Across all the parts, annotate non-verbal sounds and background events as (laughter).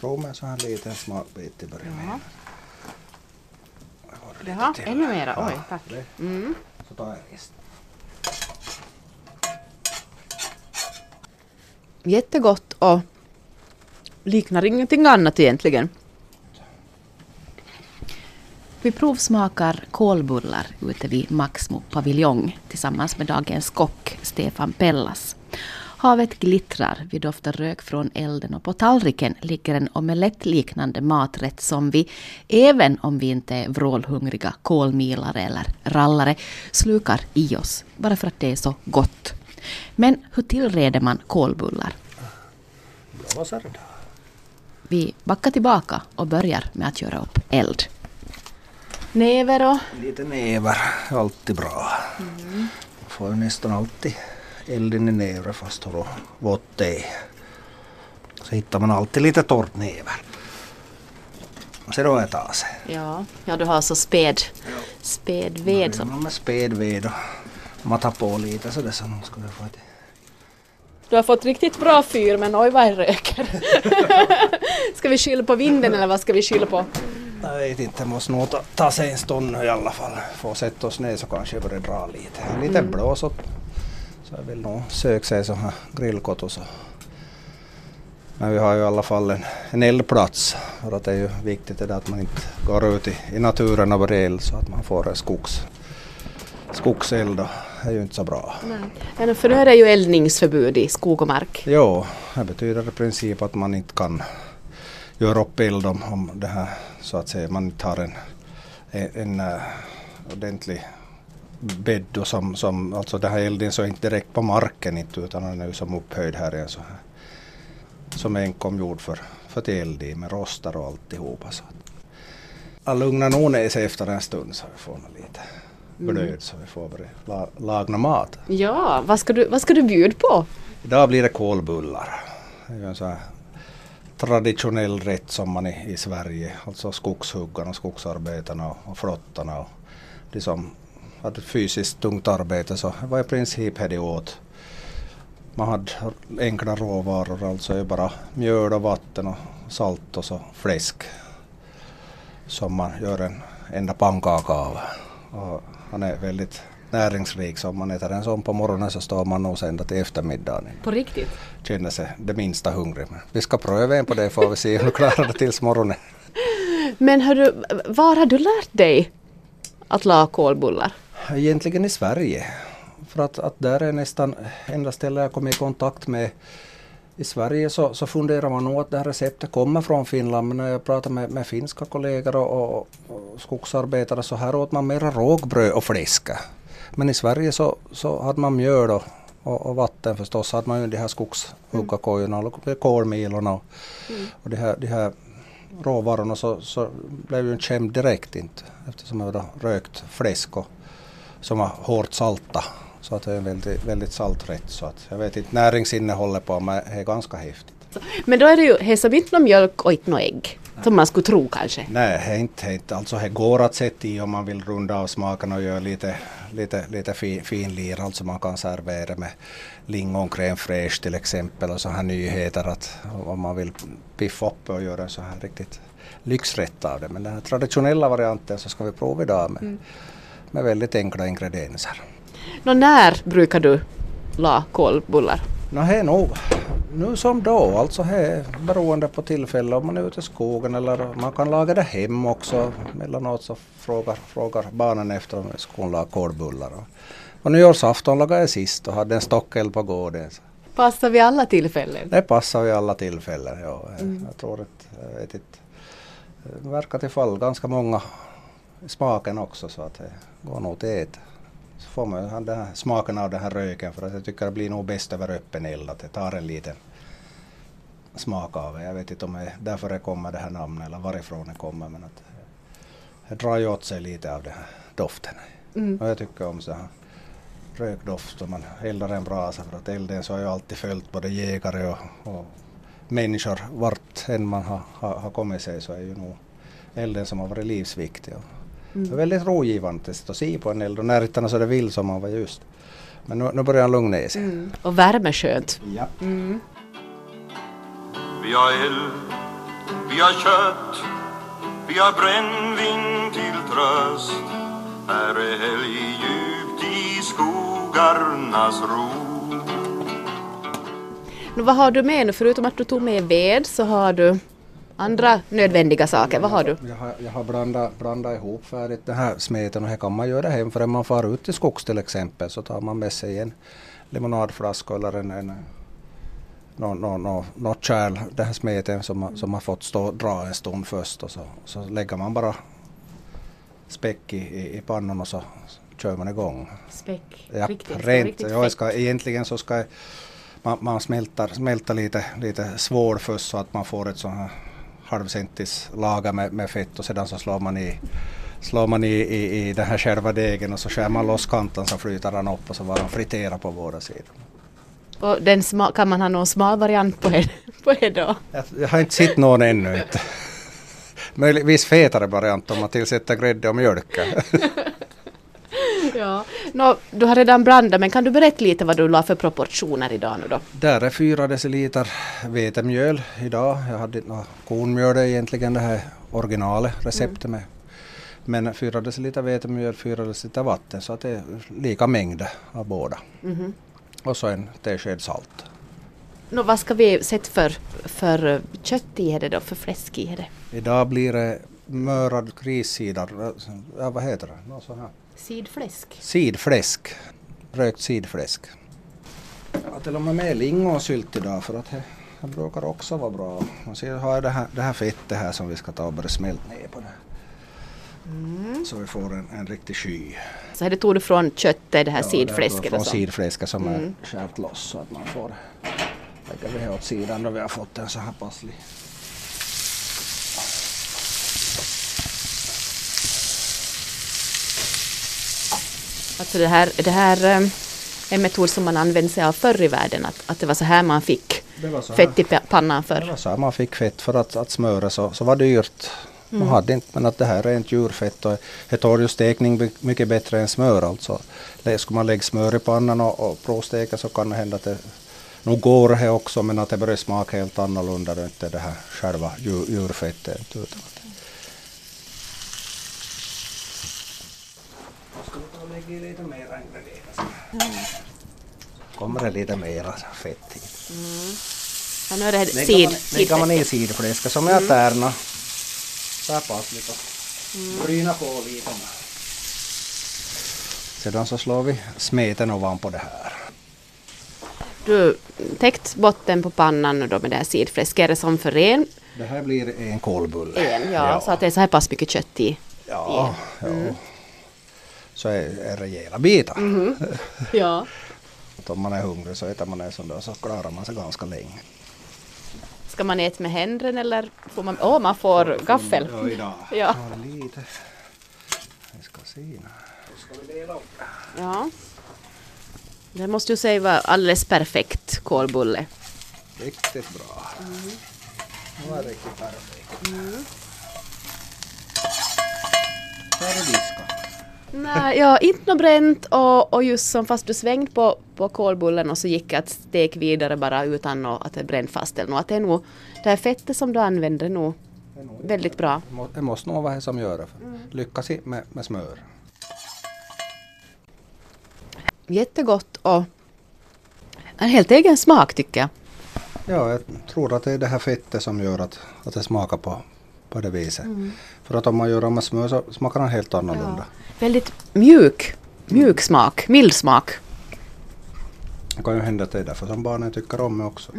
Prova med en sån här liten smakbit till början med. Jaha, ännu mera. Oj, Ja, tack. det- Mm. Så tar jag resten. Jättegott och liknar ingenting annat egentligen. Vi provsmakar kolbullar ute vid Maxmo paviljong tillsammans med dagens kock Stefan Pellas. Havet glittrar, vi doftar rök från elden och på tallriken ligger en omelettliknande maträtt som vi, även om vi inte är vrålhungriga kolmilare eller rallare, slukar i oss bara för att det är så gott. Men hur tillreder man kolbullar? Vi backar tillbaka och börjar med att göra upp eld. Näver och... Lite näver är alltid bra. Mm. Får ju nästan alltid elden i nävret fast har vått det. Så hittar man alltid lite torrt näver. Och så då är det sig. Ja, ja du har så späd, späd ved man med spädved och man tar på lite så det så du få ett Du har fått riktigt bra fyr men oj vad det röker. (laughs) ska vi skylla på vinden eller vad ska vi skylla på? Jag vet inte, måste nog ta, ta sig en stund nu i alla fall. Få sätta oss ner så kanske jag börjar dra lite. Lite Mm. blås upp. Så jag vill nog söka sig så här grillkott och så. Men vi har ju i alla fall en, en eldplats. För att det är ju viktigt det att man inte går ut i, i naturen och börjar eld så att man får en skogs, skogseld det är ju inte så bra. Ja, för nu är det ju eldningsförbud i skog och mark. Jo, det betyder i princip att man inte kan göra upp eld om, om det här så att säga. Man inte har en, en, en uh, ordentlig bädd och som, som, alltså det här elden så är inte direkt på marken inte utan den är ju som upphöjd här i en så här som är enkom gjord för, för till eld i med rostar och alltihopa. Så att, lugnar nog ner sig efter en stund så vi får lite glöd så vi får börja la, lagna mat. Ja, vad ska, du, vad ska du bjuda på? Idag blir det kolbullar. Det är ju en sån här traditionell rätt som man i, i Sverige, alltså skogshuggarna, skogsarbetarna och, och flottarna och de som hade fysiskt tungt arbete så det var i princip det de åt. Man hade enkla råvaror, alltså bara mjöl och vatten och salt och så fläsk som man gör en enda pannkaka av. Och han är väldigt näringsrik så om man äter en sån på morgonen så står man nog ända till eftermiddagen. På riktigt? Känner sig det minsta hungrig. Men vi ska pröva en på det får vi se hur du klarar det tills morgonen. Men hörru, var har du lärt dig att laga kolbullar? Egentligen i Sverige. För att, att där är nästan enda stället jag kommer i kontakt med i Sverige så, så funderar man nog att det här receptet kommer från Finland men när jag pratar med, med finska kollegor och, och, och skogsarbetare så här åt man mera rågbröd och fläska. Men i Sverige så, så hade man mjöl och, och, och vatten förstås. Så hade man ju de här skogshuggarkojorna och kolmilorna och, och de här, de här råvarorna så, så blev ju en kämd direkt inte eftersom det var rökt fläsk och, som var hårt salta. Så att det är väldigt, väldigt salt rätt. Så att jag vet inte näringsinnehållet på men det är ganska häftigt. Men då är det ju, det som inte någon mjölk och inte något ägg. Som man skulle tro kanske. Nej, det är inte, inte. Alltså det går att sätta i om man vill runda av smaken och göra lite, lite, lite fin, finlir. Alltså man kan servera med lingon crème fraîche till exempel och så här nyheter att om man vill piffa upp och göra en så här riktigt lyxrätt av det. Men den här traditionella varianten så ska vi prova idag med, med väldigt enkla ingredienser. Nå, när brukar du la kolbullar? Nå, det är nog nu som då, alltså det är beroende på tillfälle om man är ute i skogen eller man kan laga det hem också. Emellanåt så frågar, frågar barnen efter om jag ska laga kolbullar. Och, nyårsafton lagade jag sist och hade en stockeld på gården. Så Passar vid alla tillfällen? Det passar vid alla tillfällen. Ja. Jag tror att, jag vet inte, det verkar till fall ganska många smaken också så att det går nog till ät. Så får man den här smaken av den här röken för att jag tycker det blir nog bäst över öppen eld att det tar en liten smak av det. Jag vet inte om det är därför det kommer det här namnet eller varifrån det kommer men att det drar ju åt sig lite av den här doften. Mm. Och jag tycker om så här rökdoft och man eldar en brasa för att elden så har ju alltid följt både jägare och, och människor vart än man har, har, har kommit sig så är ju nog elden som har varit livsviktig. Är väldigt rogivande att se på en eld och när inte så det vill som man var just. Men nu, nu börjar han lugna ner sig. Mm. Och värme skönt. Ja. Mm. Vi har eld Vi har kött, vi har brännvin till tröst. Här är helg djupt i skogarnas ro. Nu, vad har du med nu? Förutom att du tog med ved så har du andra nödvändiga saker. Vad har du? Jag har, jag har blandat, blandat ihop färdigt den här smeten och här kan man göra hem för när man far ut i skogs till exempel så tar man med sig en limonadflaska eller en, en något no, no, no, kärl, den här smeten som, som har fått stå dra en stund först och så, så lägger man bara späck i, i, i pannan och så kör man igång. Späck? Ja, riktigt, rent. riktigt jag ska, egentligen så ska jag, man, man smälter lite, lite svår först så att man får ett sånt här halvcentis lager med, med fett och sedan så slår man i slår man i, i, i den här själva degen och så skär man loss kanten så flyter den upp och så var den på båda sidor. Och den sma- kan man ha någon smal variant på det, (laughs) på det då? Jag, jag har inte sett någon ännu inte. Möjligtvis fetare variant om man tillsätter grädde och mjölk. (laughs) Ja. Nå, du har redan blandat men kan du berätta lite vad du la för proportioner idag nu då? Där är fyra deciliter vetemjöl idag. Jag hade inte något kornmjöl egentligen det här originalet receptet med. Men fyra deciliter vetemjöl, fyra deciliter vatten så att det är lika mängd av båda. Mhm. Och så en tesked salt. Nå, vad ska vi sätta för, för kött i det då, för fläsk i det? Idag blir det mörad grissida, ja, vad heter det? Något sånt här. Sidfläsk? Sidfläsk. Rökt sidfläsk. Jag har till och med med lingonsylt idag för att det, det brukar också vara bra. Man ser har jag det här, det här fettet här som vi ska ta och börja smälta ner på det. Så vi får en, en riktig sky. Så här det tog du från köttet, det här Ja, sidfläsket Från så? sidfläsket som Mm. är skärt loss så att man får lägga det här åt sidan då vi har fått en så här passlig. Alltså det här, det här eh, är en metod som man använde sig av förr i världen, att, att det var så här man fick Det fett i pa- pannan Det förr. var så här man fick fett för att, att smöra så, så var det dyrt. Man hade inte, men att det här är rent djurfett och det tål ju stekning mycket bättre än smör alltså. Ska man lägga smör i pannan och, och provsteka så kan det hända att det nog går det också men att det börjar smaka helt annorlunda då inte det här själva djur, djurfettet. Utan att Ska lite mer ingredienser? Kommer det lite mera fett hit. Ja, nu är det sid, man, lägger man i sidfläsket. sidfläsket som är tärna. Så här passligt och bryna på lite. Sedan så slår vi smeten ovanpå det här. Du täckt botten på pannan nu då med det här sidfläsket, är det som för en? Det här blir en kolbulle. en ja, Så att det är så här pass mycket kött i. Ja, ja. Så är, är rejäla bitar. Ja. (laughs) Om man är hungrig så äter man det som då så klarar man sig ganska länge. Ska man äta med händerna eller får man, åh man får gaffel? (laughs) Ja, idag. Ja. Har lite. Vi ska se. nu. Då ska vi dela upp. Ja. Det måste ju säga vara alldeles perfekt kolbulle. Riktigt bra. Det var riktigt perfekt. Så är det Nej, ja, inte något bränt och, och just som fast du svängt på, på kolbullen och så gick att stek vidare bara utan att det bränt fast eller något. Det är nog, det här fettet som du använder nog väldigt bra. Det må- Det måste nog vara det som gör det. Lyckas i- med, med smör. Jättegott och en helt egen smak tycker jag. Ja, jag tror att det är det här fettet som gör att, att det smakar på, på det viset. För att om man gör det med smör så smakar den helt annorlunda. Väldigt mjuk, mjuk smak, mild smak. Det kan ju hända att det är därför som barnen tycker om det också.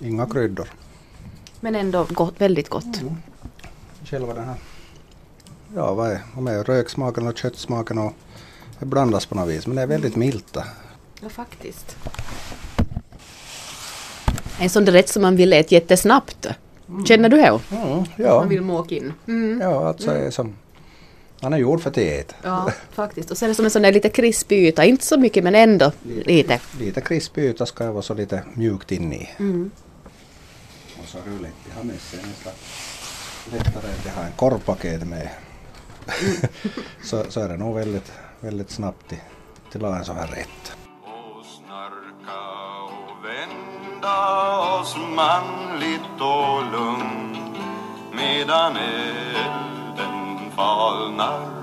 Inga kryddor. Men ändå gott, väldigt gott. Själva den här, ja vad är om det är röksmaken och köttsmaken och det blandas på något vis. Men det är väldigt milt det. Ja, faktiskt. En sån rätt som man vill äta jättesnabbt. Känner du det? Mm, ja. Man vill måka in. Mm. ja, alltså är som, han är gjord för teet. Ja, faktiskt. Och så är det som en sån där lite krispig yta. Inte så mycket men ändå lite. Lite krispig yta ska det vara så lite mjukt in i. Mm. Och så är det lätt att ha med sig nästan lättare att ha en korvpaket med. (laughs) så, så är det nog väldigt, väldigt snabbt till, till att ha en sån här rätt oss manligt och lugnt medan elden falnar.